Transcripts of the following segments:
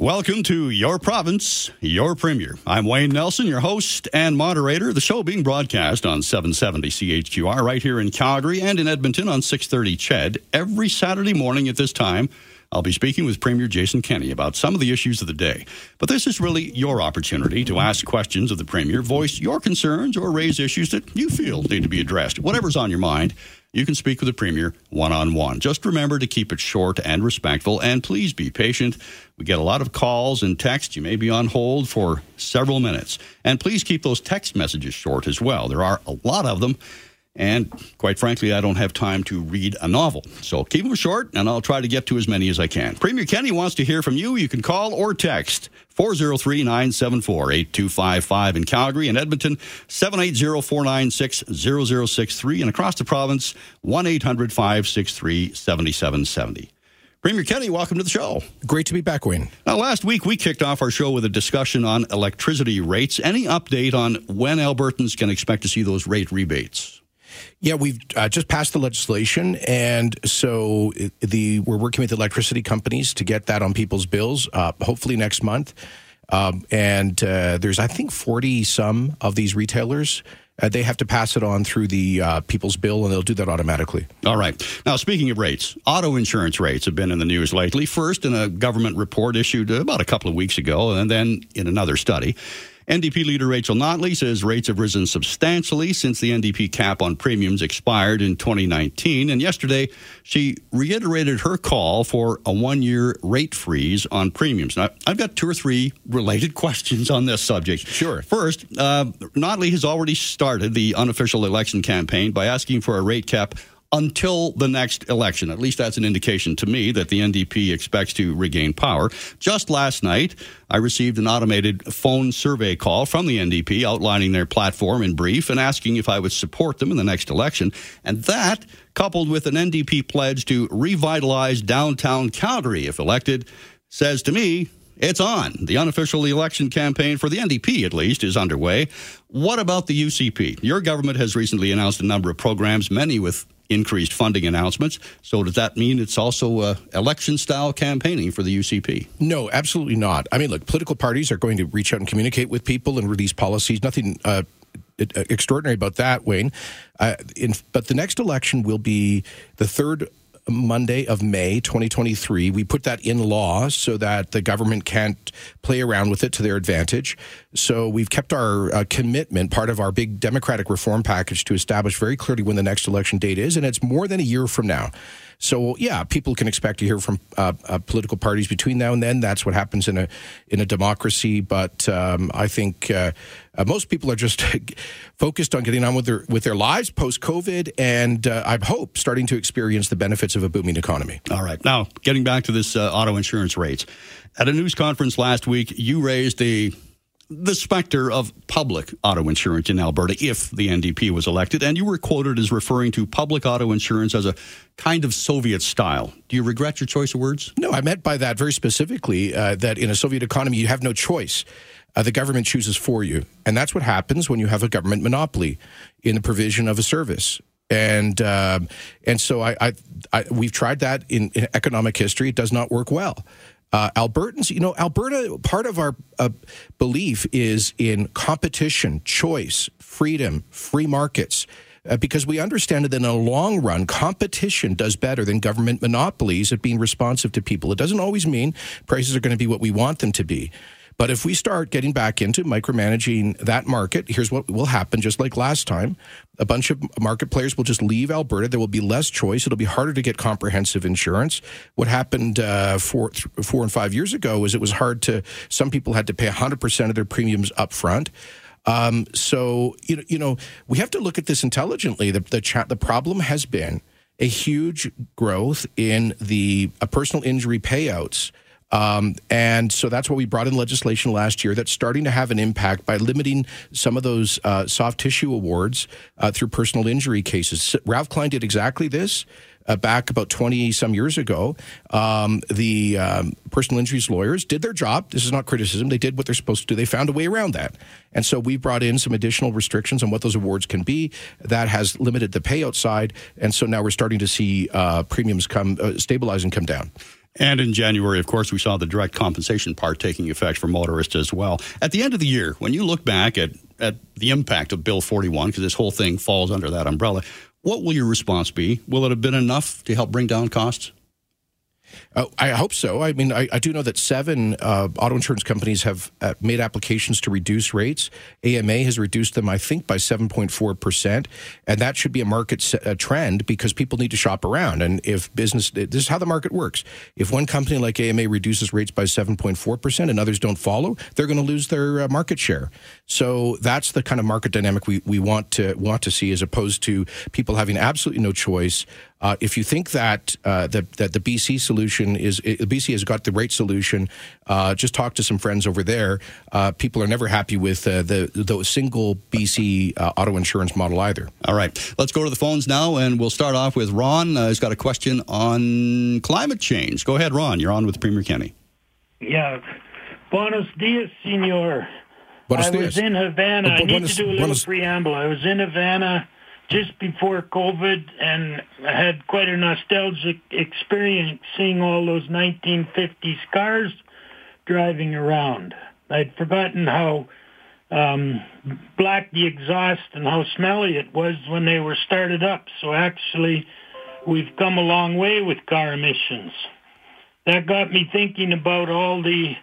Welcome to Your Province, Your Premier. I'm Wayne Nelson, your host and moderator. The show being broadcast on 770 CHQR right here in Calgary and in Edmonton on 630 CHED every Saturday morning at this time. I'll be speaking with Premier Jason Kenney about some of the issues of the day. But this is really your opportunity to ask questions of the Premier, voice your concerns, or raise issues that you feel need to be addressed. Whatever's on your mind, you can speak with the Premier one on one. Just remember to keep it short and respectful, and please be patient. We get a lot of calls and texts. You may be on hold for several minutes. And please keep those text messages short as well. There are a lot of them. And quite frankly, I don't have time to read a novel. So keep them short, and I'll try to get to as many as I can. Premier Kenney wants to hear from you. You can call or text 403 974 8255 in Calgary and Edmonton, 780 496 0063, and across the province, 1 800 563 7770. Premier Kenney, welcome to the show. Great to be back, Wayne. Now, last week we kicked off our show with a discussion on electricity rates. Any update on when Albertans can expect to see those rate rebates? Yeah, we've uh, just passed the legislation, and so the we're working with electricity companies to get that on people's bills. Uh, hopefully next month. Um, and uh, there's I think 40 some of these retailers. Uh, they have to pass it on through the uh, people's bill, and they'll do that automatically. All right. Now, speaking of rates, auto insurance rates have been in the news lately. First, in a government report issued about a couple of weeks ago, and then in another study. NDP leader Rachel Notley says rates have risen substantially since the NDP cap on premiums expired in 2019. And yesterday, she reiterated her call for a one year rate freeze on premiums. Now, I've got two or three related questions on this subject. Sure. First, uh, Notley has already started the unofficial election campaign by asking for a rate cap until the next election. At least that's an indication to me that the NDP expects to regain power. Just last night, I received an automated phone survey call from the NDP outlining their platform in brief and asking if I would support them in the next election. And that, coupled with an NDP pledge to revitalize downtown Calgary if elected, says to me it's on. The unofficial election campaign for the NDP, at least, is underway. What about the UCP? Your government has recently announced a number of programs, many with increased funding announcements. So does that mean it's also uh, election style campaigning for the UCP? No, absolutely not. I mean, look, political parties are going to reach out and communicate with people and release policies. Nothing. Uh, extraordinary about that, Wayne. Uh, in, but the next election will be the third Monday of May 2023. We put that in law so that the government can't play around with it to their advantage. So we've kept our uh, commitment, part of our big democratic reform package, to establish very clearly when the next election date is, and it's more than a year from now. So yeah, people can expect to hear from uh, uh, political parties between now and then. That's what happens in a in a democracy. But um, I think uh, uh most people are just focused on getting on with their with their lives post COVID, and uh, I hope starting to experience the benefits of a booming economy. All right, now getting back to this uh, auto insurance rates. At a news conference last week, you raised a the specter of public auto insurance in Alberta if the NDP was elected. And you were quoted as referring to public auto insurance as a kind of Soviet style. Do you regret your choice of words? No, I meant by that very specifically uh, that in a Soviet economy, you have no choice. Uh, the government chooses for you. And that's what happens when you have a government monopoly in the provision of a service and um, and so I, I, I, we've tried that in, in, economic history. It does not work well. Uh, Albertans, you know, Alberta, part of our uh, belief is in competition, choice, freedom, free markets. Uh, because we understand that in the long run, competition does better than government monopolies at being responsive to people. It doesn't always mean prices are going to be what we want them to be. But if we start getting back into micromanaging that market, here's what will happen just like last time. A bunch of market players will just leave Alberta. There will be less choice. It'll be harder to get comprehensive insurance. What happened uh, four, four and five years ago was it was hard to, some people had to pay 100% of their premiums up front. Um, so, you know, you know, we have to look at this intelligently. The, the, cha- the problem has been a huge growth in the uh, personal injury payouts um, and so that's why we brought in legislation last year that's starting to have an impact by limiting some of those uh, soft tissue awards uh, through personal injury cases. Ralph Klein did exactly this. Uh, back about 20 some years ago, um, the um, personal injuries lawyers did their job. This is not criticism. They did what they're supposed to do. They found a way around that. And so we brought in some additional restrictions on what those awards can be. That has limited the payout side. And so now we're starting to see uh, premiums come, uh, stabilize and come down. And in January, of course, we saw the direct compensation part taking effect for motorists as well. At the end of the year, when you look back at, at the impact of Bill 41, because this whole thing falls under that umbrella, what will your response be? Will it have been enough to help bring down costs? Uh, I hope so. I mean, I, I do know that seven uh, auto insurance companies have uh, made applications to reduce rates. AMA has reduced them, I think, by 7.4%. And that should be a market se- a trend because people need to shop around. And if business, this is how the market works. If one company like AMA reduces rates by 7.4% and others don't follow, they're going to lose their uh, market share. So that's the kind of market dynamic we, we want to want to see as opposed to people having absolutely no choice uh, if you think that uh, that that the BC solution is it, BC has got the right solution, uh, just talk to some friends over there. Uh, people are never happy with uh, the the single BC uh, auto insurance model either. All right, let's go to the phones now, and we'll start off with Ron. Uh, he's got a question on climate change. Go ahead, Ron. You're on with Premier Kenney. Yeah, buenos dias, senor. Buenos I dias. was in Havana. Oh, I need buenos- to do a little buenos- preamble. I was in Havana just before COVID and I had quite a nostalgic experience seeing all those 1950s cars driving around. I'd forgotten how um, black the exhaust and how smelly it was when they were started up. So actually, we've come a long way with car emissions. That got me thinking about all the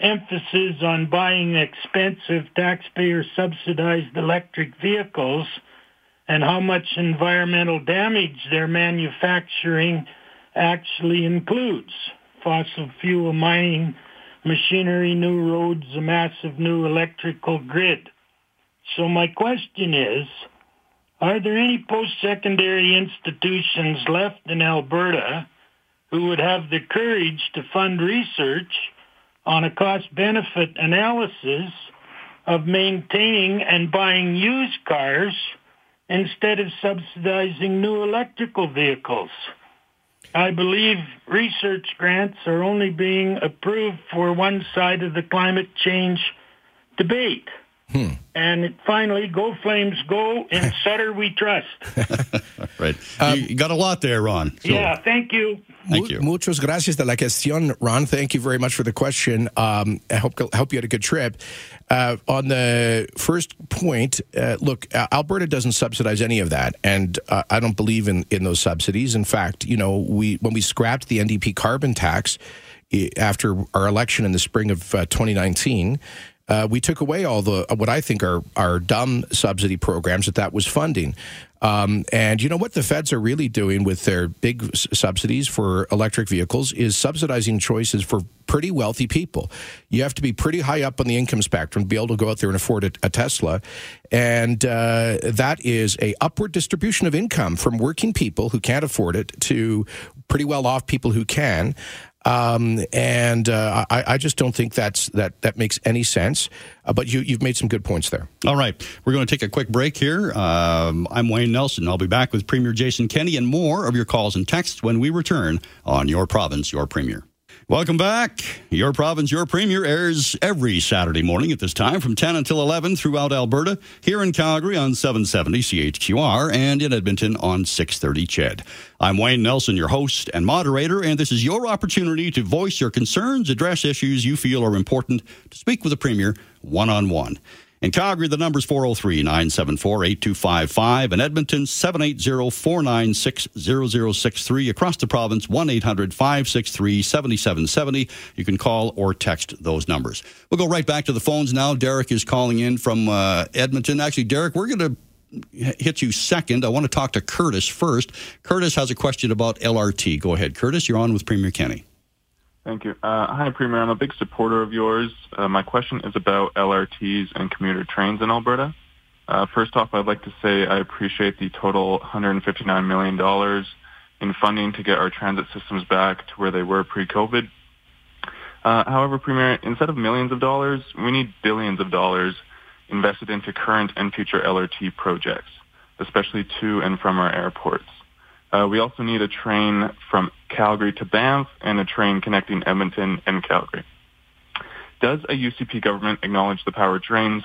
emphasis on buying expensive taxpayer subsidized electric vehicles and how much environmental damage their manufacturing actually includes. Fossil fuel mining, machinery, new roads, a massive new electrical grid. So my question is, are there any post-secondary institutions left in Alberta who would have the courage to fund research on a cost-benefit analysis of maintaining and buying used cars instead of subsidizing new electrical vehicles. I believe research grants are only being approved for one side of the climate change debate. And finally, go Flames, go! and Sutter, we trust. Right. you, you got a lot there, Ron. So, yeah, thank you. Thank you. Muchas gracias de la cuestión, Ron. Thank you very much for the question. Um, I hope hope you had a good trip. Uh, on the first point, uh, look, uh, Alberta doesn't subsidize any of that, and uh, I don't believe in in those subsidies. In fact, you know, we when we scrapped the NDP carbon tax after our election in the spring of uh, 2019. Uh, we took away all the what I think are are dumb subsidy programs that that was funding. Um, and you know what the feds are really doing with their big s- subsidies for electric vehicles is subsidizing choices for pretty wealthy people. You have to be pretty high up on the income spectrum to be able to go out there and afford a, a Tesla, and uh, that is a upward distribution of income from working people who can't afford it to pretty well off people who can. Um, and uh, I, I just don't think that's that that makes any sense. Uh, but you, you've made some good points there. All right. We're going to take a quick break here. Um, I'm Wayne Nelson. I'll be back with Premier Jason Kenney and more of your calls and texts when we return on Your Province, Your Premier. Welcome back. Your Province, Your Premier airs every Saturday morning at this time from 10 until 11 throughout Alberta, here in Calgary on 770 CHQR and in Edmonton on 630 CHED. I'm Wayne Nelson, your host and moderator, and this is your opportunity to voice your concerns, address issues you feel are important, to speak with the Premier one on one. In Calgary, the number's 403 974 8255. In Edmonton, 780 496 0063. Across the province, 1 800 563 7770. You can call or text those numbers. We'll go right back to the phones now. Derek is calling in from uh, Edmonton. Actually, Derek, we're going to hit you second. I want to talk to Curtis first. Curtis has a question about LRT. Go ahead, Curtis. You're on with Premier Kenney. Thank you. Uh, hi, Premier. I'm a big supporter of yours. Uh, my question is about LRTs and commuter trains in Alberta. Uh, first off, I'd like to say I appreciate the total $159 million in funding to get our transit systems back to where they were pre-COVID. Uh, however, Premier, instead of millions of dollars, we need billions of dollars invested into current and future LRT projects, especially to and from our airports. Uh, we also need a train from Calgary to Banff and a train connecting Edmonton and Calgary. Does a UCP government acknowledge the power trains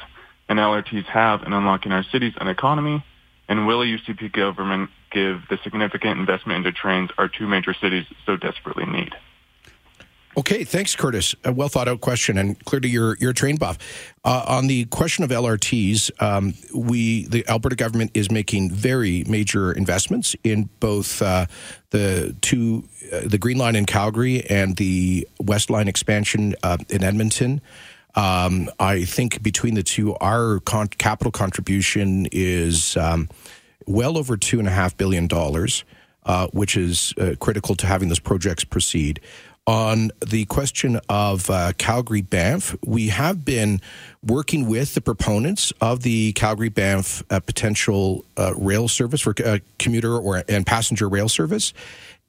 and LRTs have in unlocking our cities and economy? And will a UCP government give the significant investment into trains our two major cities so desperately need? Okay, thanks, Curtis. A well thought out question, and clearly you're you're a train buff. Uh, on the question of LRTs, um, we the Alberta government is making very major investments in both uh, the two uh, the Green Line in Calgary and the West Line expansion uh, in Edmonton. Um, I think between the two, our con- capital contribution is um, well over two and a half billion dollars, uh, which is uh, critical to having those projects proceed. On the question of uh, Calgary Banff, we have been working with the proponents of the Calgary Banff uh, potential uh, rail service for uh, commuter or and passenger rail service.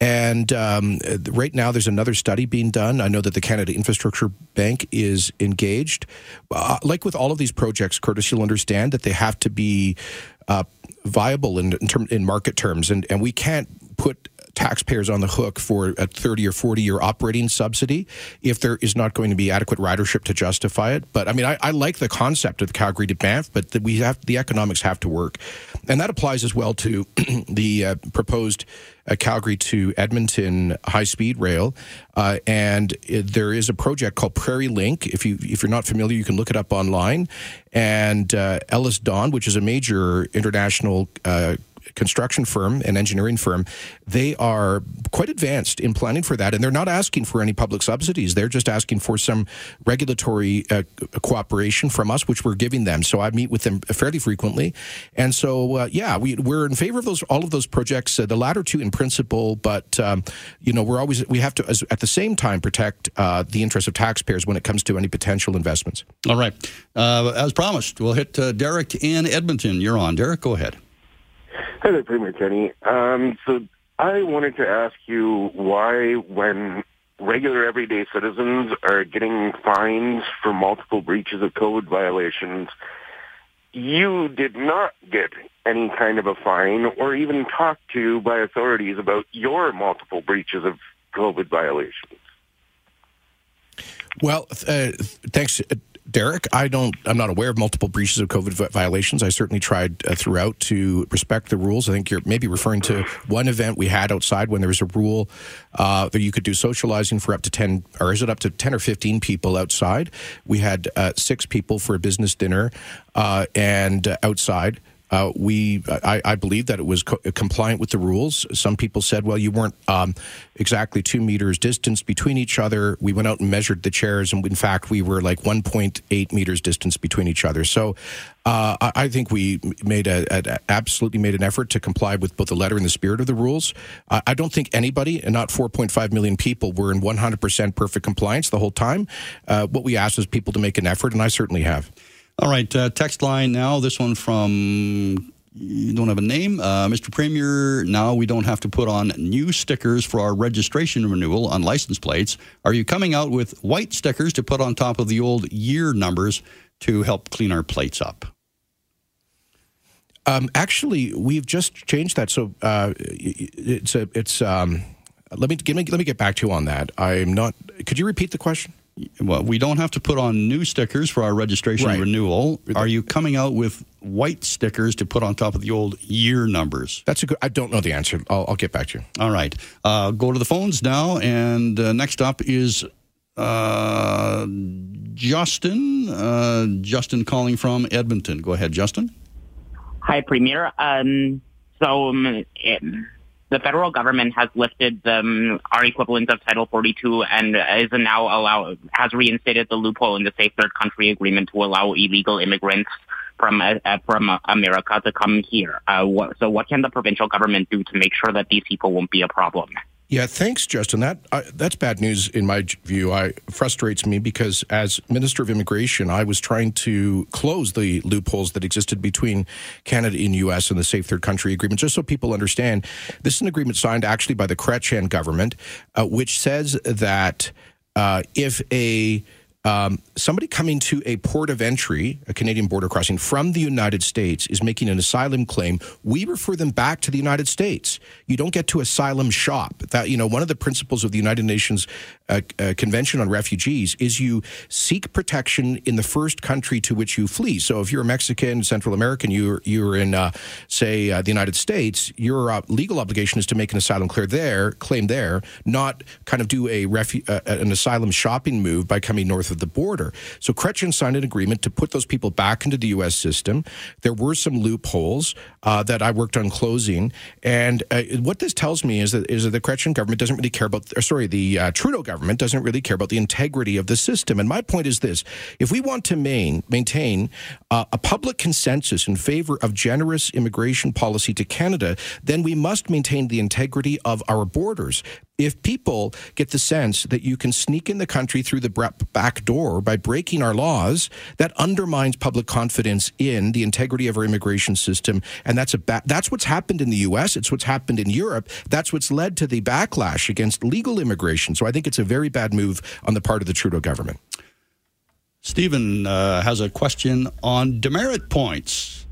And um, right now, there's another study being done. I know that the Canada Infrastructure Bank is engaged. Uh, like with all of these projects, Curtis, you'll understand that they have to be uh, viable in in, term, in market terms, and and we can't put taxpayers on the hook for a 30 or 40 year operating subsidy if there is not going to be adequate ridership to justify it. But I mean, I, I like the concept of Calgary to Banff, but the, we have the economics have to work, and that applies as well to the uh, proposed uh, Calgary to Edmonton high speed rail. Uh, and it, there is a project called Prairie Link. If you if you're not familiar, you can look it up online. And uh, EllisDon, which is a major international uh, construction firm and engineering firm, they are quite advanced in planning for that, and they're not asking for any public subsidies. They're just asking for some regulatory uh, cooperation from us, which we're giving them. So I meet with them fairly frequently, and so uh, yeah, we, we're in favor of those all of those projects. Uh, the latter two in principle, but um, you know we're always we have to as, at the same time protect uh, the interests of taxpayers when it comes to any potential investments. All right, uh, as promised, we'll hit uh, Derek in Edmonton. You're on, Derek. Go ahead. There, Premier Kenney. Um, so I wanted to ask you why, when regular everyday citizens are getting fines for multiple breaches of code violations, you did not get any kind of a fine or even talked to by authorities about your multiple breaches of COVID violations. Well, uh, thanks, Derek, I don't. I'm not aware of multiple breaches of COVID violations. I certainly tried uh, throughout to respect the rules. I think you're maybe referring to one event we had outside when there was a rule uh, that you could do socializing for up to ten, or is it up to ten or fifteen people outside? We had uh, six people for a business dinner uh, and uh, outside. Uh, we, I, I, believe that it was co- compliant with the rules. Some people said, well, you weren't um, exactly two meters distance between each other. We went out and measured the chairs, and in fact, we were like 1.8 meters distance between each other. So uh, I, I, think we made a, a, absolutely made an effort to comply with both the letter and the spirit of the rules. Uh, I don't think anybody, and not 4.5 million people, were in 100% perfect compliance the whole time. Uh, what we asked was people to make an effort, and I certainly have. All right, uh, text line now. This one from you don't have a name, uh, Mr. Premier. Now we don't have to put on new stickers for our registration renewal on license plates. Are you coming out with white stickers to put on top of the old year numbers to help clean our plates up? Um, actually, we've just changed that. So uh, it's a it's. Um, let me let me let me get back to you on that. I'm not. Could you repeat the question? Well, we don't have to put on new stickers for our registration right. renewal. Are you coming out with white stickers to put on top of the old year numbers? That's a good. I don't know the answer. I'll, I'll get back to you. All right. Uh, go to the phones now, and uh, next up is uh, Justin. Uh, Justin calling from Edmonton. Go ahead, Justin. Hi, Premier. Um, so. Um, the federal government has lifted um, our equivalent of Title 42 and is now allow has reinstated the loophole in the Safe Third Country Agreement to allow illegal immigrants from uh, from America to come here. Uh, what, so, what can the provincial government do to make sure that these people won't be a problem? Yeah, thanks, Justin. That uh, that's bad news in my view. I frustrates me because as Minister of Immigration, I was trying to close the loopholes that existed between Canada and U.S. and the Safe Third Country Agreement. Just so people understand, this is an agreement signed actually by the Chrétien government, uh, which says that uh, if a um, somebody coming to a port of entry, a Canadian border crossing from the United States, is making an asylum claim. We refer them back to the United States. You don't get to asylum shop. That you know, one of the principles of the United Nations uh, Convention on Refugees is you seek protection in the first country to which you flee. So if you're a Mexican, Central American, you're you're in, uh, say, uh, the United States, your uh, legal obligation is to make an asylum clear there, claim there, not kind of do a refu- uh, an asylum shopping move by coming north of the border. So Chrétien signed an agreement to put those people back into the U.S. system. There were some loopholes that I worked on closing, and what this tells me is that is that the Chrétien government doesn't really care about. sorry, the Trudeau government doesn't really care about the integrity of the system. And my point is this: if we want to main, maintain uh, a public consensus in favor of generous immigration policy to Canada, then we must maintain the integrity of our borders if people get the sense that you can sneak in the country through the back door by breaking our laws, that undermines public confidence in the integrity of our immigration system. And that's a ba- that's what's happened in the U.S. It's what's happened in Europe. That's what's led to the backlash against legal immigration. So I think it's a very bad move on the part of the Trudeau government. Stephen uh, has a question on demerit points.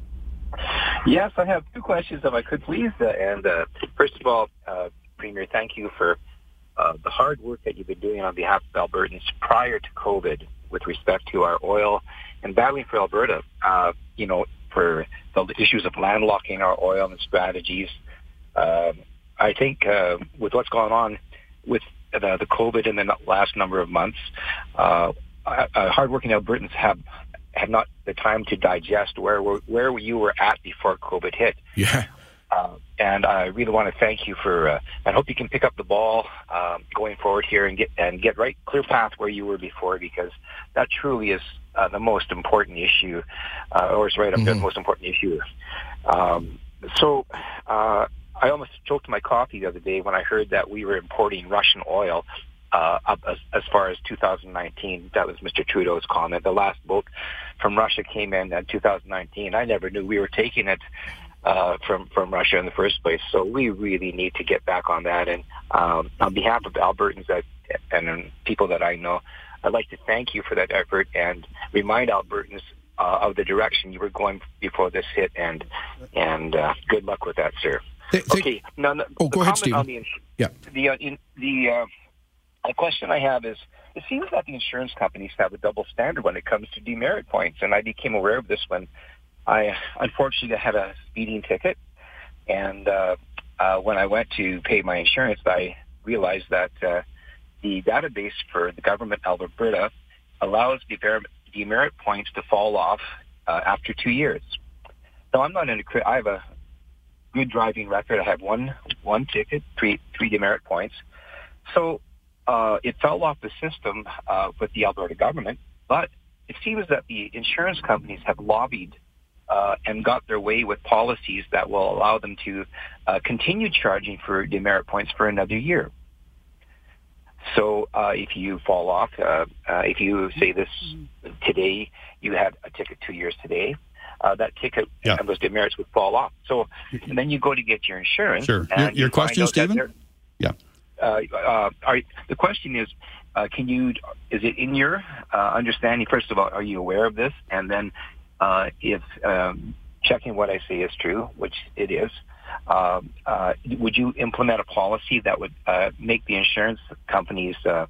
Yes, I have two questions, if I could please. Uh, and uh, first of all, uh, Premier, thank you for uh, the hard work that you've been doing on behalf of Albertans prior to COVID with respect to our oil and battling for Alberta, uh, you know, for the issues of landlocking our oil and strategies. Uh, I think uh, with what's gone on with the, the COVID in the last number of months, uh, uh, hardworking Albertans have have not the time to digest where where you were at before COVID hit. Yeah. Uh, and I really want to thank you for. Uh, I hope you can pick up the ball um, going forward here and get and get right clear path where you were before because that truly is uh, the most important issue, uh, or is right up mm-hmm. there the most important issue. Um, so uh, I almost choked my coffee the other day when I heard that we were importing Russian oil. Uh, up as, as far as 2019, that was Mr. Trudeau's comment. The last boat from Russia came in in 2019. I never knew we were taking it uh, from from Russia in the first place. So we really need to get back on that. And um, on behalf of Albertans that, and people that I know, I'd like to thank you for that effort and remind Albertans uh, of the direction you were going before this hit. And and uh, good luck with that, sir. Th- okay. Now, the, oh, go ahead. The, yeah. The uh, in, the uh, the question I have is. It seems that the insurance companies have a double standard when it comes to demerit points, and I became aware of this when I unfortunately had a speeding ticket, and uh, uh, when I went to pay my insurance, I realized that uh, the database for the government of Alberta allows the demerit points to fall off uh, after two years. So I'm not in a. I have a good driving record. I have one one ticket, three three demerit points. So uh, it fell off the system uh, with the Alberta government, but it seems that the insurance companies have lobbied uh, and got their way with policies that will allow them to uh, continue charging for demerit points for another year. So uh, if you fall off, uh, uh, if you say this today, you had a ticket two years today, uh, that ticket yeah. and those demerits would fall off. So and then you go to get your insurance. Sure. Your, your question, Stephen? Yeah. Are, the question is, can you? Is it in your understanding? First of all, are you aware of this? And then, uh, if um, checking what I say is true, which it is, uh, uh, would you implement a policy that would uh, make the insurance companies uh,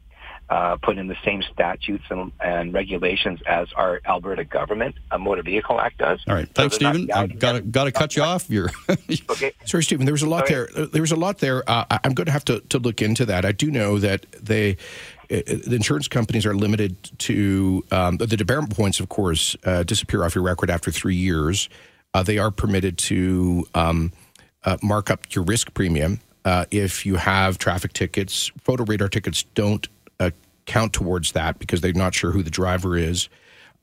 uh, put in the same statutes and, and, regulations as our Alberta government, a motor vehicle act does? All right, thanks, so Stephen. I've got to got to cut you off. You're okay. Sorry, Stephen. There was a lot there. There was a lot there. I'm going to have to, to look into that. I do know that they uh, the insurance companies are limited to um, the demerit points, of course, uh, disappear off your record after three years. Uh, they are permitted to um, uh, mark up your risk premium uh, if you have traffic tickets. Photo radar tickets don't uh, count towards that because they're not sure who the driver is.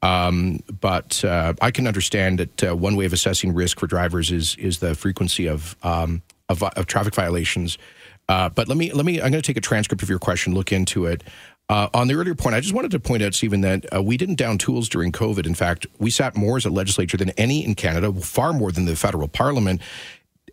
Um, but I can understand that one way of assessing risk for drivers is is the frequency of um, of, of traffic violations uh, but let me let me. I'm going to take a transcript of your question, look into it. Uh, on the earlier point, I just wanted to point out, Stephen, that uh, we didn't down tools during COVID. In fact, we sat more as a legislature than any in Canada, far more than the federal parliament.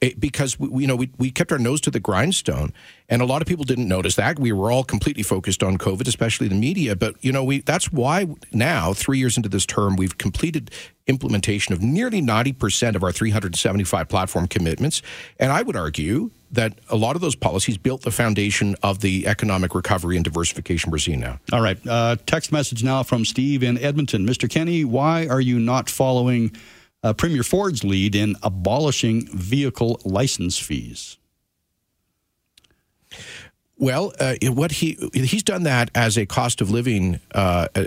It, because we, you know we, we kept our nose to the grindstone and a lot of people didn't notice that we were all completely focused on covid especially the media but you know we that's why now 3 years into this term we've completed implementation of nearly 90% of our 375 platform commitments and i would argue that a lot of those policies built the foundation of the economic recovery and diversification we're seeing now. All right. Uh, text message now from Steve in Edmonton. Mr. Kenney, why are you not following uh, Premier Ford's lead in abolishing vehicle license fees? Well, uh, what he he's done that as a cost of living uh, uh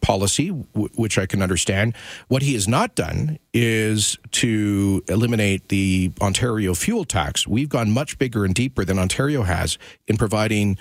policy, which I can understand. What he has not done is to eliminate the Ontario fuel tax. We've gone much bigger and deeper than Ontario has in providing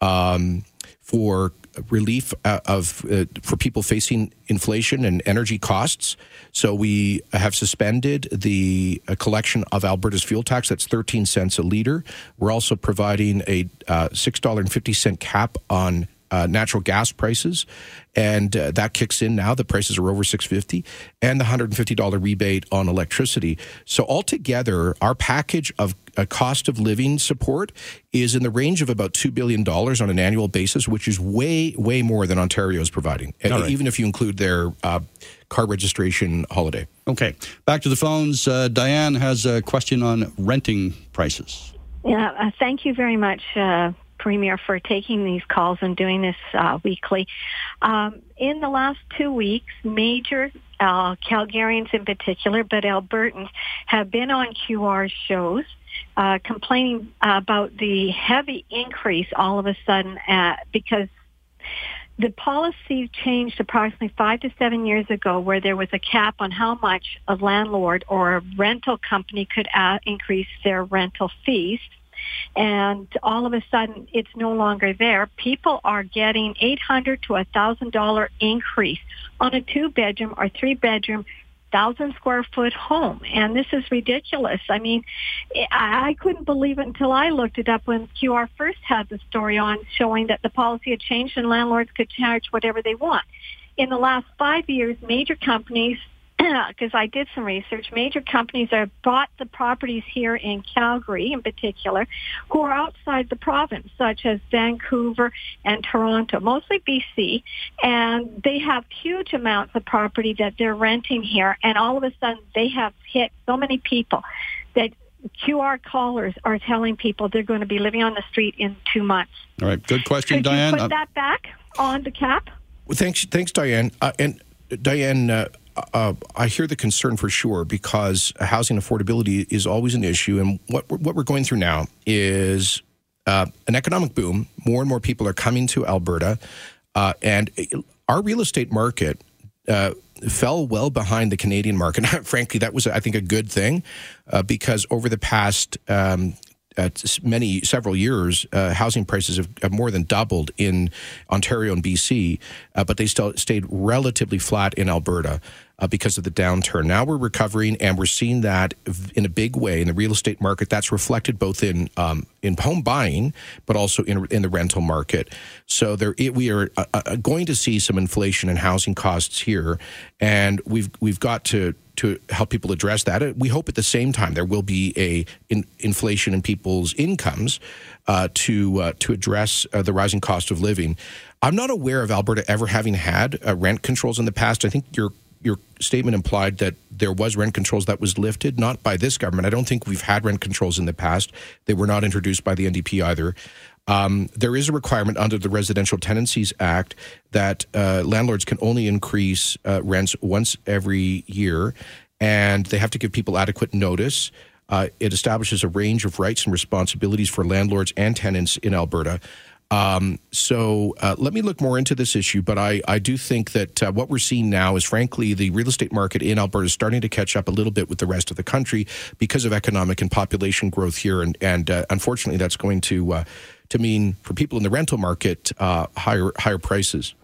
um, for relief uh, of uh, for people facing inflation and energy costs. So we have suspended the uh, collection of Alberta's fuel tax. That's 13 cents a liter. We're also providing a uh, $6.50 cap on uh, natural gas prices, and uh, that kicks in now. The prices are over six fifty, and the hundred and fifty dollar rebate on electricity. So altogether, our package of a cost of living support is in the range of about two billion dollars on an annual basis, which is way way more than Ontario is providing, right. even if you include their uh, car registration holiday. Okay, back to the phones. Uh, Diane has a question on renting prices. Yeah, uh, thank you very much uh, Premier, for taking these calls and doing this uh, weekly. Um, in the last two weeks, major uh, Calgarians in particular, but Albertans, have been on QR shows uh, complaining about the heavy increase all of a sudden at, because the policy changed approximately five to seven years ago where there was a cap on how much a landlord or a rental company could uh, increase their rental fees and all of a sudden it's no longer there. People are getting 800 to a thousand dollar increase on a two bedroom or three bedroom thousand square foot home. And this is ridiculous. I mean i couldn't believe it until i looked it up when qr first had the story on showing that the policy had changed and landlords could charge whatever they want. In the last five years major companies because I did some research, major companies have bought the properties here in Calgary in particular who are outside the province, such as Vancouver and Toronto, mostly BC, and they have huge amounts of property that they're renting here, and all of a sudden they have hit so many people that QR callers are telling people they're going to be living on the street in two months. All right, good question, Could Diane. You put uh, that back on the cap. Well, thanks, thanks, Diane. Uh, and Diane, uh, uh, I hear the concern for sure because housing affordability is always an issue, and what we're, what we're going through now is uh, an economic boom. More and more people are coming to Alberta, uh, and our real estate market uh, fell well behind the Canadian market. Frankly, that was, I think, a good thing uh, because over the past um, many several years, uh, housing prices have, have, more than doubled in Ontario and BC, uh, but they still stayed relatively flat in Alberta uh, because of the downturn. Now we're recovering, and we're seeing that in a big way in the real estate market. That's reflected both in um, in home buying, but also in in the rental market. So there, it, we are uh, uh, going to see some inflation in housing costs here, and we've we've got to to help people address that. We hope at the same time there will be a in, inflation in people's incomes uh, to uh, to address uh, the rising cost of living. I'm not aware of Alberta ever having had uh, rent controls in the past. I think you're your statement implied that there was rent controls that was lifted, not by this government. I don't think we've had rent controls in the past. They were not introduced by the NDP either. Um, there is a requirement under the Residential Tenancies Act that uh, landlords can only increase uh, rents once every year, and they have to give people adequate notice. Uh, it establishes a range of rights and responsibilities for landlords and tenants in Alberta. Um, so uh, let me look more into this issue, but I, I do think that uh, what we're seeing now is, frankly, the real estate market in Alberta is starting to catch up a little bit with the rest of the country because of economic and population growth here, and and uh, unfortunately, that's going to uh, to mean for people in the rental market uh, higher higher prices.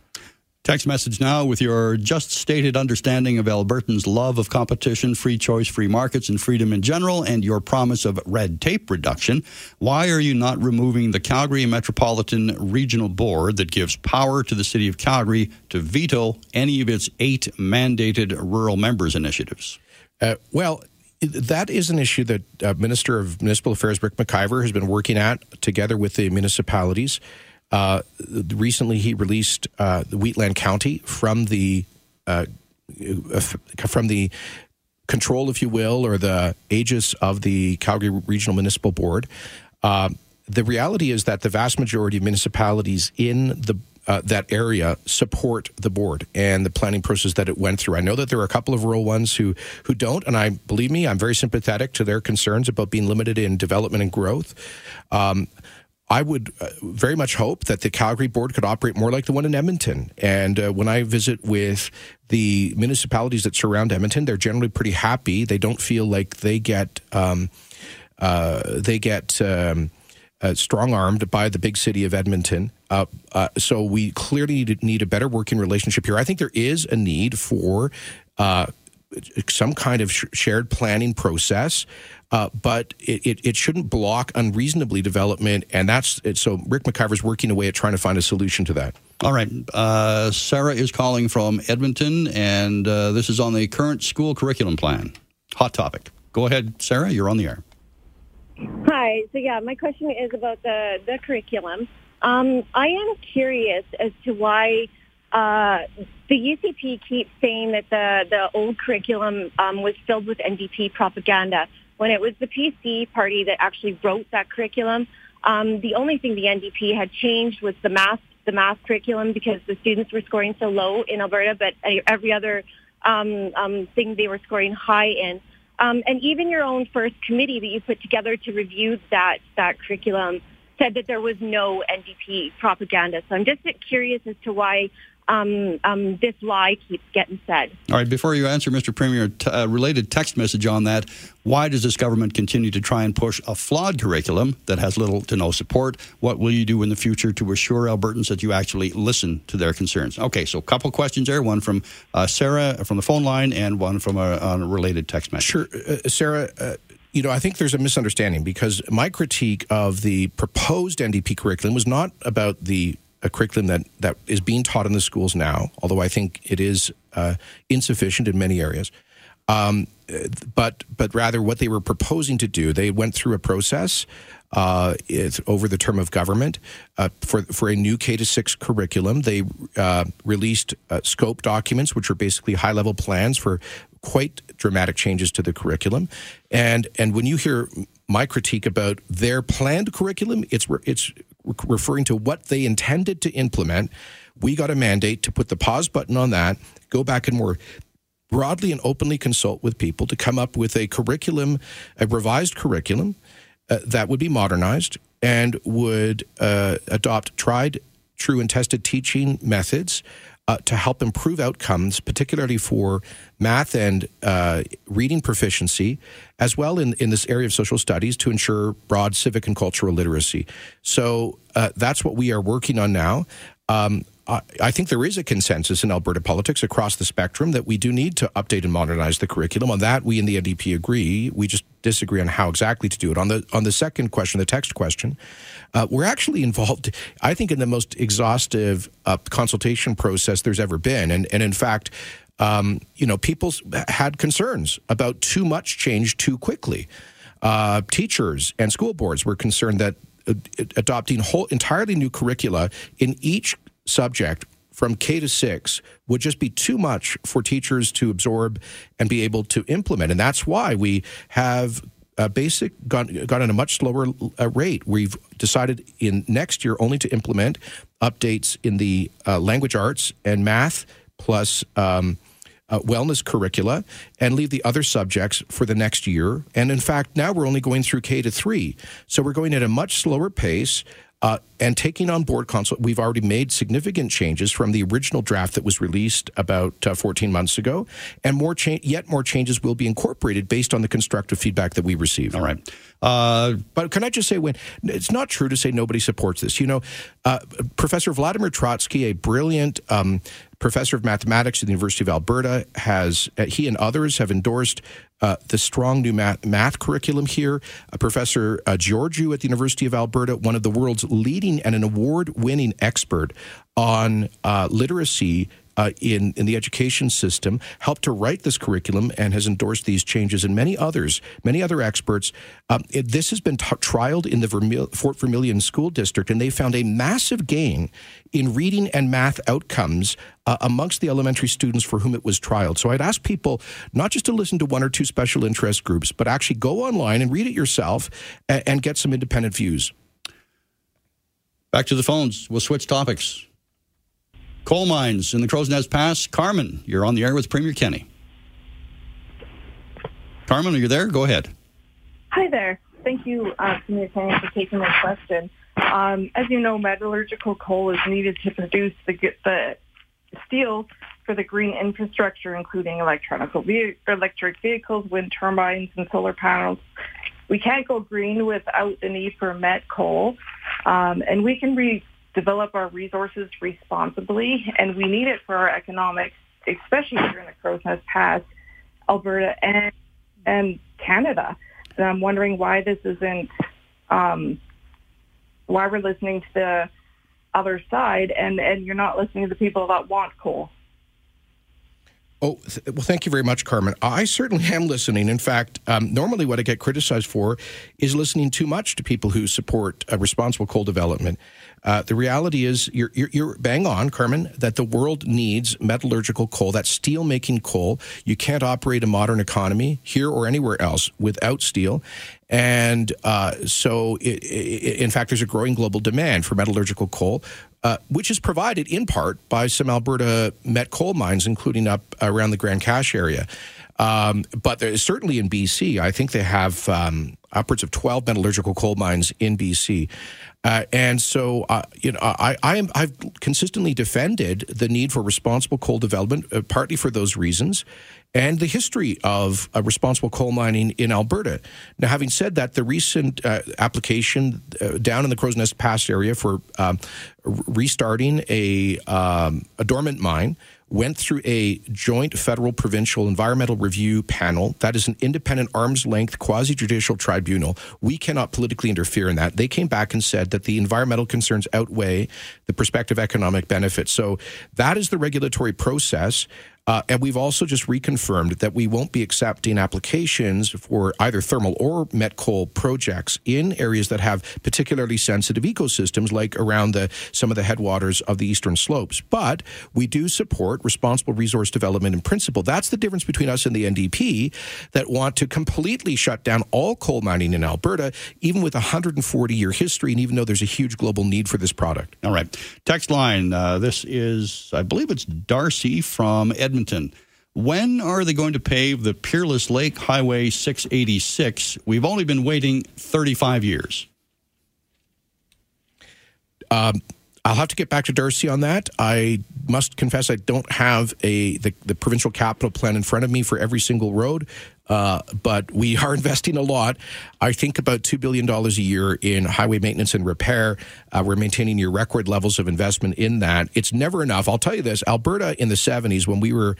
Text message now with your just stated understanding of Albertans' love of competition, free choice, free markets, and freedom in general, and your promise of red tape reduction. Why are you not removing the Calgary Metropolitan Regional Board that gives power to the City of Calgary to veto any of its eight mandated rural members initiatives? Uh, well, that is an issue that uh, Minister of Municipal Affairs Rick McIver has been working at together with the municipalities. Uh, recently, he released uh, the Wheatland County from the uh, from the control, if you will, or the aegis of the Calgary Regional Municipal Board. Uh, the reality is that the vast majority of municipalities in the uh, that area support the board and the planning process that it went through. I know that there are a couple of rural ones who who don't, and I believe me, I'm very sympathetic to their concerns about being limited in development and growth. Um, I would uh, very much hope that the Calgary board could operate more like the one in Edmonton. And uh, when I visit with the municipalities that surround Edmonton, they're generally pretty happy. They don't feel like they get um, uh, they get um, uh, strong armed by the big city of Edmonton. Uh, uh, so we clearly need a better working relationship here. I think there is a need for some kind of sh- shared planning process uh, but it, it, it, shouldn't block unreasonably development. And that's so Rick McIver's working away at trying to find a solution to that. All right. Uh, Sarah is calling from Edmonton, and uh, this is on the current school curriculum plan. Hot topic. Go ahead, Sarah. You're on the air. Hi. So, yeah, my question is about the, the curriculum. Um, I am curious as to why uh, the UCP keeps saying that the, the old curriculum um, was filled with NDP propaganda when it was the PC party that actually wrote that curriculum. Um, the only thing the NDP had changed was the math the math curriculum because the students were scoring so low in Alberta, but every other um, um, thing they were scoring high in. Um, and even your own first committee that you put together to review that that curriculum said that there was no NDP propaganda. So I'm just curious as to why um, um, this lie keeps getting said. All right, before you answer, Mr. Premier, t- uh, related text message on that. Why does this government continue to try and push a flawed curriculum that has little to no support? What will you do in the future to assure Albertans that you actually listen to their concerns? Okay, so a couple questions there. One from uh, Sarah from the phone line, and one from a, a related text message. Sure, uh, Sarah. Uh, you know, I think there's a misunderstanding because my critique of the proposed NDP curriculum was not about the a curriculum that, that is being taught in the schools now, although I think it is uh, insufficient in many areas. Um, but but rather what they were proposing to do, they went through a process uh, over the term of government uh, for for a new K to six curriculum. They uh, released uh, scope documents, which are basically high level plans for quite dramatic changes to the curriculum. And and when you hear my critique about their planned curriculum, it's it's referring to what they intended to implement. We got a mandate to put the pause button on that, go back and more broadly and openly consult with people to come up with a curriculum, a revised curriculum uh, that would be modernized and would uh, adopt tried, true, and tested teaching methods uh, to help improve outcomes, particularly for math and uh, reading proficiency, as well in, in this area of social studies to ensure broad civic and cultural literacy. So uh, that's what we are working on now. Um, I think there is a consensus in Alberta politics across the spectrum that we do need to update and modernize the curriculum. On that, we in the NDP agree. We just disagree on how exactly to do it. On the on the second question, the text question, uh, we're actually involved. I think in the most exhaustive uh, consultation process there's ever been, and and in fact. Um, you know, people had concerns about too much change too quickly. Uh, teachers and school boards were concerned that uh, adopting whole entirely new curricula in each subject from K to six would just be too much for teachers to absorb and be able to implement. And that's why we have a basic gone, gone at a much slower uh, rate. We've decided in next year only to implement updates in the uh, language arts and math plus um, uh, wellness curricula and leave the other subjects for the next year. And in fact, now we're only going through K to three. So we're going at a much slower pace. Uh, and taking on board consult, we've already made significant changes from the original draft that was released about uh, 14 months ago, and more cha- yet more changes will be incorporated based on the constructive feedback that we received. All right. Uh, but can I just say, when it's not true to say nobody supports this. You know, uh, Professor Vladimir Troitsky, a brilliant um, professor of mathematics at the University of Alberta, has uh, he and others have endorsed uh, the strong new math, math curriculum here. Uh, Professor uh, Georgiou at the University of Alberta, one of the world's leading and an award winning expert on uh, literacy uh, in in the education system, helped to write this curriculum and has endorsed these changes, and many others, many other experts. Um, it, this has been t- trialed in the Vermil- Fort Vermilion School District, and they found a massive gain in reading and math outcomes uh, amongst the elementary students for whom it was trialed. So I'd ask people not just to listen to one or two special interest groups, but actually go online and read it yourself and, and get some independent views. Back to the phones. We'll switch topics. Coal mines in the Crowsnest Pass. Carmen, you're on the air with Premier Kenney. Carmen, are you there? Go ahead. Hi there. Thank you, uh, Premier Kenney, for taking my question. Um, as you know, metallurgical coal is needed to produce the, the steel for the green infrastructure, including electronic electric vehicles, wind turbines, and solar panels. We can't go green without the need for met coal, um, and we can re- develop our resources responsibly, and we need it for our economics, especially during the Crowsnest Pass, Alberta, and and Canada. And I'm wondering why this isn't, um, why we're listening to the other side, and and you're not listening to the people that want coal. Oh, th- well, thank you very much, Carmen. I certainly am listening. In fact, um, normally what I get criticized for is listening too much to people who support a responsible coal development. Uh, the reality is, you're, you're, you're, bang on, Carmen, that the world needs metallurgical coal, that steel making coal. You can't operate a modern economy here or anywhere else without steel. And uh, so, it, it, in fact, there's a growing global demand for metallurgical coal. Uh, which is provided in part by some Alberta met coal mines, including up around the Grande Cache area. Um, but certainly in BC, I think they have um, upwards of 12 metallurgical coal mines in BC. Uh, and so, uh, you know, I, I am, I've consistently defended the need for responsible coal development, uh, partly for those reasons, and the history of uh, responsible coal mining in Alberta. Now, having said that, the recent uh, application uh, down in the Crowsnest Pass area for um, restarting a, um, a dormant mine went through a joint federal provincial environmental review panel. That is an independent arm's length quasi judicial tribunal. We cannot politically interfere in that. They came back and said that the environmental concerns outweigh the prospective economic benefits. So that is the regulatory process. Uh, and we've also just reconfirmed that we won't be accepting applications for either thermal or met coal projects in areas that have particularly sensitive ecosystems, like around the, some of the headwaters of the eastern slopes. But we do support responsible resource development in principle. That's the difference between us and the NDP that want to completely shut down all coal mining in Alberta, even with a 140 year history, and even though there's a huge global need for this product. All right. Text line. Uh, this is, I believe it's Darcy from Edmonton. Edmonton. When are they going to pave the Peerless Lake Highway 686? We've only been waiting 35 years. Um, I'll have to get back to Darcy on that. I must confess I don't have a the, the provincial capital plan in front of me for every single road, uh, but we are investing a lot. I think about two billion dollars a year in highway maintenance and repair. Uh, we're maintaining your record levels of investment in that. It's never enough. I'll tell you this: Alberta in the '70s, when we were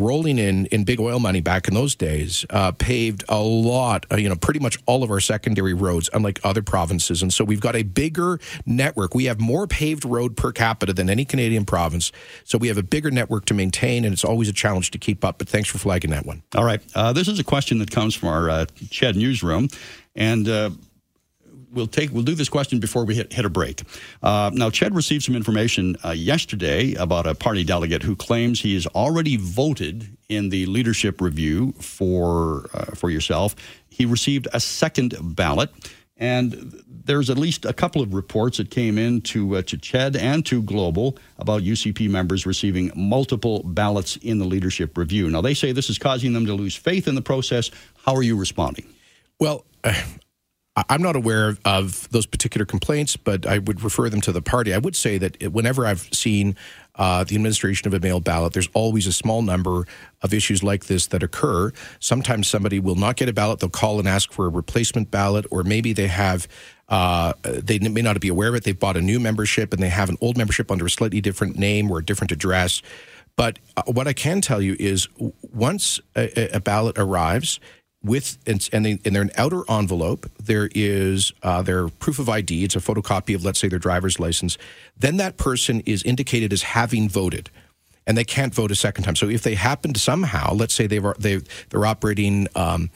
rolling in in big oil money back in those days, uh, paved a lot, uh, you know, pretty much all of our secondary roads, unlike other provinces. And so we've got a bigger network. We have more paved road per capita than any Canadian province. So we have a bigger network to maintain, and it's always a challenge to keep up. But thanks for flagging that one. All right. Uh, this is a question that comes from our uh, CHED newsroom. And uh, we'll take we'll do this question before we hit, hit a break. Uh, now, CHED received some information uh, yesterday about a party delegate who claims he has already voted in the leadership review for uh, for yourself. He received a second ballot. And there's at least a couple of reports that came in to, uh, to CHED and to Global about UCP members receiving multiple ballots in the leadership review. Now, they say this is causing them to lose faith in the process. How are you responding? Well, I'm not aware of those particular complaints, but I would refer them to the party. I would say that whenever I've seen uh, the administration of a mail ballot, there's always a small number of issues like this that occur. Sometimes somebody will not get a ballot; they'll call and ask for a replacement ballot, or maybe they have. Uh, they may not be aware of it. They've bought a new membership and they have an old membership under a slightly different name or a different address. But uh, what I can tell you is once a, a ballot arrives, with and, and, they, in their outer envelope there is uh, their proof of id it's a photocopy of let's say their driver's license then that person is indicated as having voted and they can't vote a second time. So if they happen to somehow, let's say they were they they're operating. Um,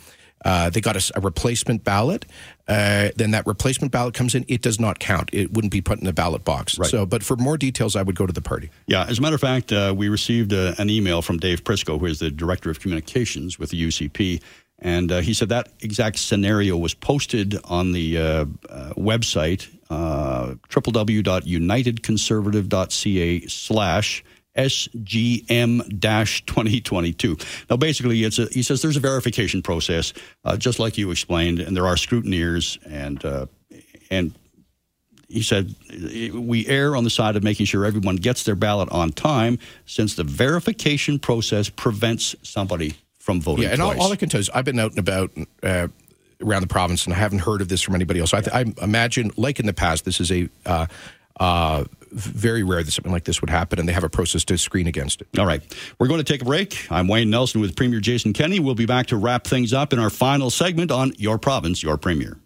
uh, they got a, a replacement ballot. Uh, then that replacement ballot comes in. It does not count. It wouldn't be put in the ballot box. Right. So, but for more details, I would go to the party. Yeah, as a matter of fact, uh, we received uh, an email from Dave Prisco, who is the director of communications with the UCP, and uh, he said that exact scenario was posted on the uh, uh, website uh, www.unitedconservative.ca slash SGM-2022. Now, basically, it's a, he says there's a verification process, uh, just like you explained, and there are scrutineers, and uh, and he said we err on the side of making sure everyone gets their ballot on time, since the verification process prevents somebody from voting Yeah, and all, all I can tell you is I've been out and about uh, around the province, and I haven't heard of this from anybody else. I, th- I imagine, like in the past, this is a uh, uh, very rare that something like this would happen, and they have a process to screen against it. All right. We're going to take a break. I'm Wayne Nelson with Premier Jason Kenney. We'll be back to wrap things up in our final segment on Your Province, Your Premier.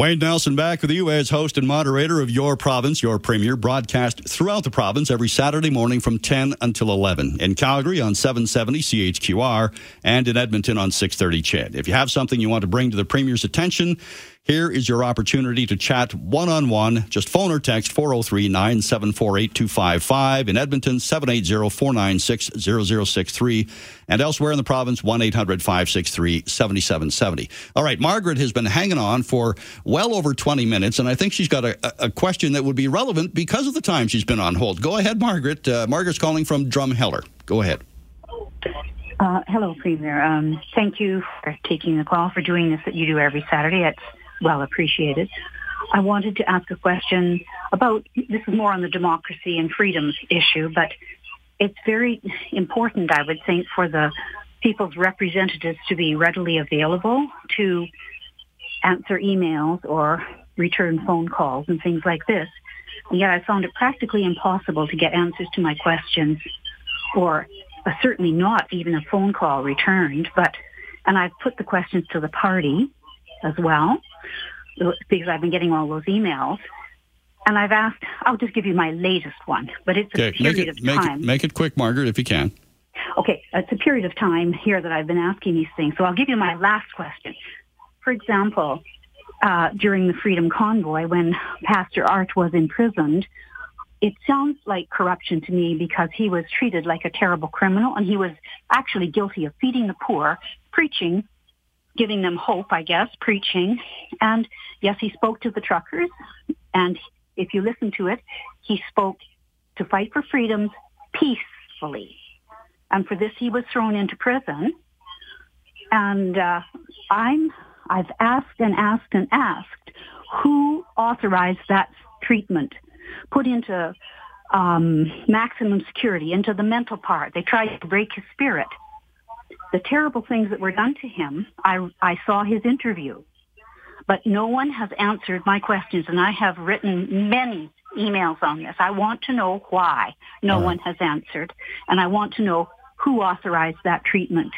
Wayne Nelson back with you as host and moderator of Your Province, Your Premier, broadcast throughout the province every Saturday morning from 10 until 11. In Calgary on 770 CHQR and in Edmonton on 630 CHED. If you have something you want to bring to the Premier's attention, here is your opportunity to chat one on one. Just phone or text 403 974 8255. In Edmonton, 780 496 0063. And elsewhere in the province, 1 800 563 7770. All right, Margaret has been hanging on for well over 20 minutes, and I think she's got a, a question that would be relevant because of the time she's been on hold. Go ahead, Margaret. Uh, Margaret's calling from Drumheller. Go ahead. Uh, hello, Premier. Um, thank you for taking the call, for doing this that you do every Saturday. It's well appreciated. I wanted to ask a question about, this is more on the democracy and freedoms issue, but it's very important, I would think, for the people's representatives to be readily available to answer emails or return phone calls and things like this. And yet I found it practically impossible to get answers to my questions or uh, certainly not even a phone call returned, but, and I've put the questions to the party as well because I've been getting all those emails. And I've asked, I'll just give you my latest one, but it's a Okay, period make it, of make, time. it, make it quick, Margaret, if you can. Okay, it's a period of time here that I've been asking these things. So I'll give you my last question. For example, uh, during the Freedom Convoy, when Pastor Art was imprisoned, it sounds like corruption to me because he was treated like a terrible criminal and he was actually guilty of feeding the poor, preaching, giving them hope, I guess, preaching. And yes, he spoke to the truckers. And if you listen to it, he spoke to fight for freedoms peacefully. And for this, he was thrown into prison. And uh, I'm, I've asked and asked and asked who authorized that treatment put into um, maximum security, into the mental part. They tried to break his spirit. The terrible things that were done to him, I, I saw his interview. But no one has answered my questions, and I have written many emails on this. I want to know why no one has answered, and I want to know who authorized that treatment.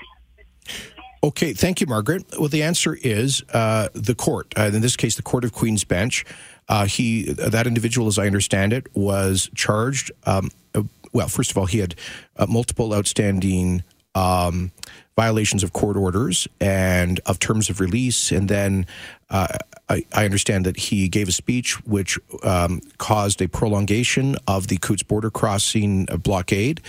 Okay, thank you, Margaret. Well, the answer is uh, the court. Uh, in this case, the Court of Queen's Bench. Uh, he, that individual, as I understand it, was charged. Um, uh, well, first of all, he had uh, multiple outstanding um, violations of court orders and of terms of release, and then uh, I, I understand that he gave a speech which um, caused a prolongation of the Coutts border crossing uh, blockade.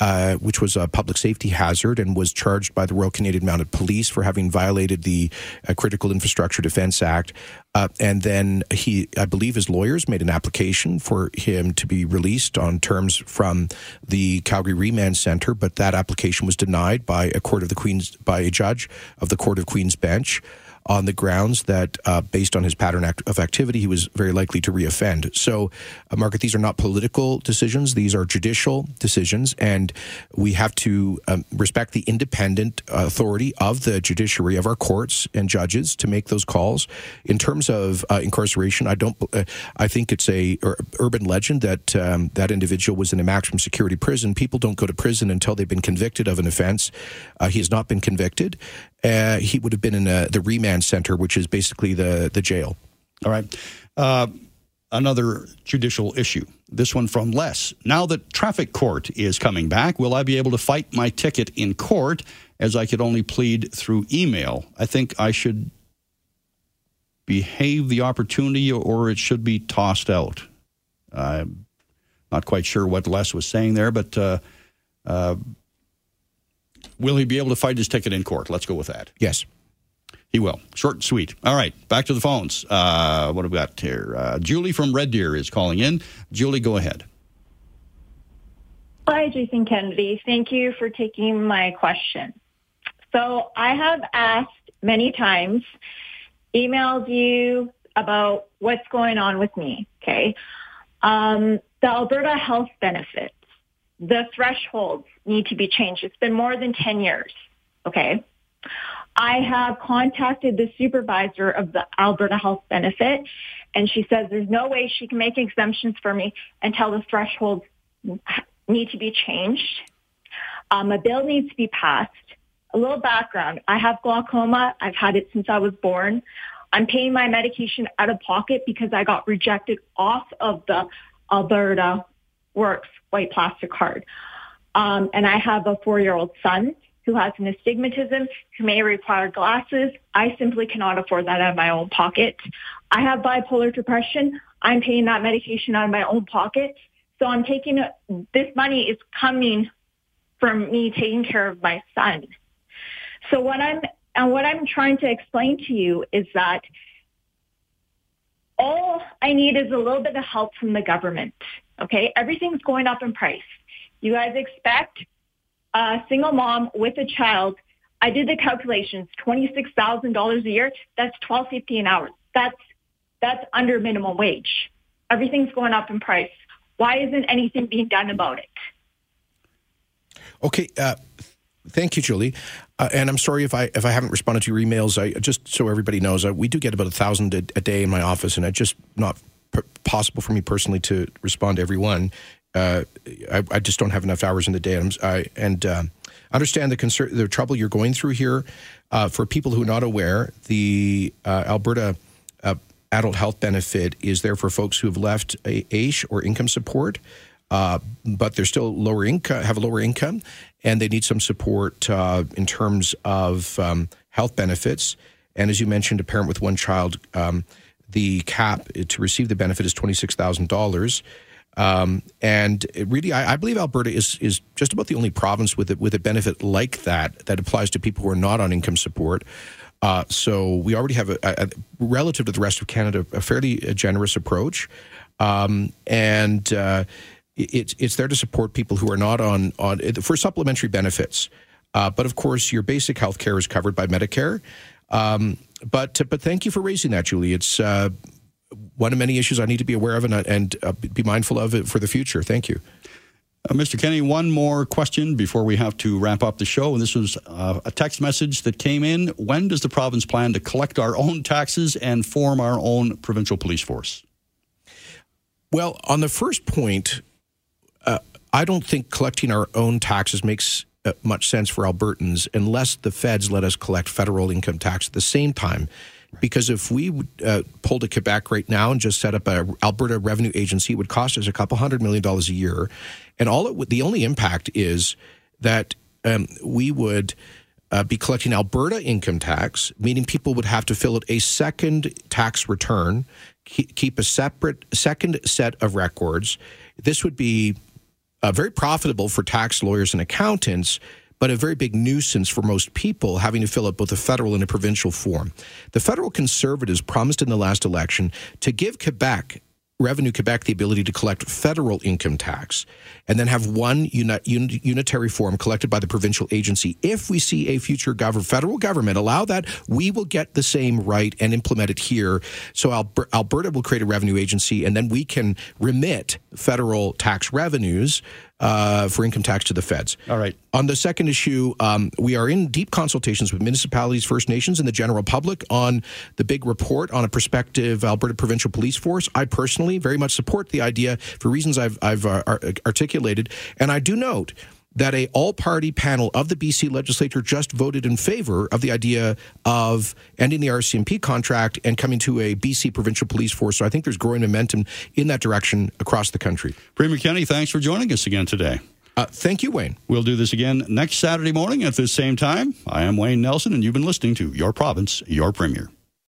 Uh, which was a public safety hazard and was charged by the Royal Canadian Mounted Police for having violated the uh, Critical Infrastructure Defense Act. Uh, and then he, I believe his lawyers made an application for him to be released on terms from the Calgary Remand Center, but that application was denied by a court of the Queen's, by a judge of the Court of Queen's Bench on the grounds that, uh, based on his pattern act- of activity, he was very likely to reoffend. So, uh, Margaret, these are not political decisions; these are judicial decisions, and we have to um, respect the independent authority of the judiciary of our courts and judges to make those calls. In terms of uh, incarceration, I don't. Uh, I think it's a ur- urban legend that um, that individual was in a maximum security prison. People don't go to prison until they've been convicted of an offense. Uh, he has not been convicted. Uh, he would have been in a, the remand center, which is basically the the jail. All right. Uh, another judicial issue. This one from Les. Now that traffic court is coming back, will I be able to fight my ticket in court as I could only plead through email? I think I should behave the opportunity or it should be tossed out. I'm not quite sure what Les was saying there, but uh, uh, will he be able to fight his ticket in court? Let's go with that. Yes. He will. Short and sweet. All right, back to the phones. Uh, what have we got here? Uh, Julie from Red Deer is calling in. Julie, go ahead. Hi, Jason Kennedy. Thank you for taking my question. So I have asked many times, emailed you about what's going on with me. Okay. Um, the Alberta health benefits, the thresholds need to be changed. It's been more than 10 years. Okay. I have contacted the supervisor of the Alberta Health Benefit, and she says there's no way she can make exemptions for me until the thresholds need to be changed. Um, a bill needs to be passed. A little background. I have glaucoma. I've had it since I was born. I'm paying my medication out of pocket because I got rejected off of the Alberta Works white plastic card. Um, and I have a four-year-old son who has an astigmatism, who may require glasses. I simply cannot afford that out of my own pocket. I have bipolar depression. I'm paying that medication out of my own pocket. So I'm taking a, this money is coming from me taking care of my son. So what I'm and what I'm trying to explain to you is that all I need is a little bit of help from the government. Okay, everything's going up in price. You guys expect a single mom with a child, I did the calculations, $26,000 a year, that's twelve fifty an hour. That's, that's under minimum wage. Everything's going up in price. Why isn't anything being done about it? Okay, uh, thank you, Julie. Uh, and I'm sorry if I if I haven't responded to your emails. I just so everybody knows, uh, we do get about a thousand a, day in my office, and I just not possible for me personally to respond to every one uh, I, I, just don't have enough hours in the day. I, and uh, understand the concern, the trouble you're going through here. Uh, for people who are not aware, the uh, Alberta uh, adult health benefit is there for folks who have left AISH or income support, uh, but they're still lower income, have a lower income, and they need some support in terms of um, health benefits. And as you mentioned, a parent with one child, um, the cap to receive the benefit is twenty six thousand dollars. Um, and really, I, I, believe Alberta is is just about the only province with a, with a benefit like that that applies to people who are not on income support. Uh, so we already have a, a, relative to the rest of Canada a fairly generous approach, um, and uh, it's it's there to support people who are not on on for supplementary benefits. Uh, but of course, your basic health care is covered by Medicare. Um, but but thank you for raising that, Julie. It's uh, one of many issues I need to be aware of and, and uh, be mindful of it for the future. Thank you. Uh, Mr. Kenney, one more question before we have to wrap up the show. And this was uh, a text message that came in. When does the province plan to collect our own taxes and form our own provincial police force? Well, on the first point, uh, I don't think collecting our own taxes makes uh, much sense for Albertans unless the feds let us collect federal income tax at the same time. Because if we uh, pulled a Quebec right now and just set up an Alberta Revenue Agency, it would cost us a couple hundred million dollars a year, and all it the only impact is that um, we would. Uh, be collecting Alberta income tax, meaning people would have to fill out a second tax return, keep a separate second set of records. This would be uh, very profitable for tax lawyers and accountants but a very big nuisance for most people having to fill out both a federal and a provincial form. The federal conservatives promised in the last election to give Quebec Revenue Quebec the ability to collect federal income tax and then have one uni- unitary form collected by the provincial agency. If we see a future gov- federal government allow that, we will get the same right and implement it here. So Alber- Alberta will create a revenue agency and then we can remit federal tax revenues uh, for income tax to the feds. All right. On the second issue, um, we are in deep consultations with municipalities, First Nations, and the general public on the big report on a prospective Alberta provincial police force. I personally very much support the idea for reasons I've, I've uh, articulated, and I do note that a all-party panel of the BC legislature just voted in favor of the idea of ending the RCMP contract and coming to a BC provincial police force. So I think there's growing momentum in that direction across the country. Premier Kenney, thanks for joining us again today. Uh, thank you, Wayne. We'll do this again next Saturday morning at the same time. I am Wayne Nelson, and you've been listening to Your Province, Your Premier.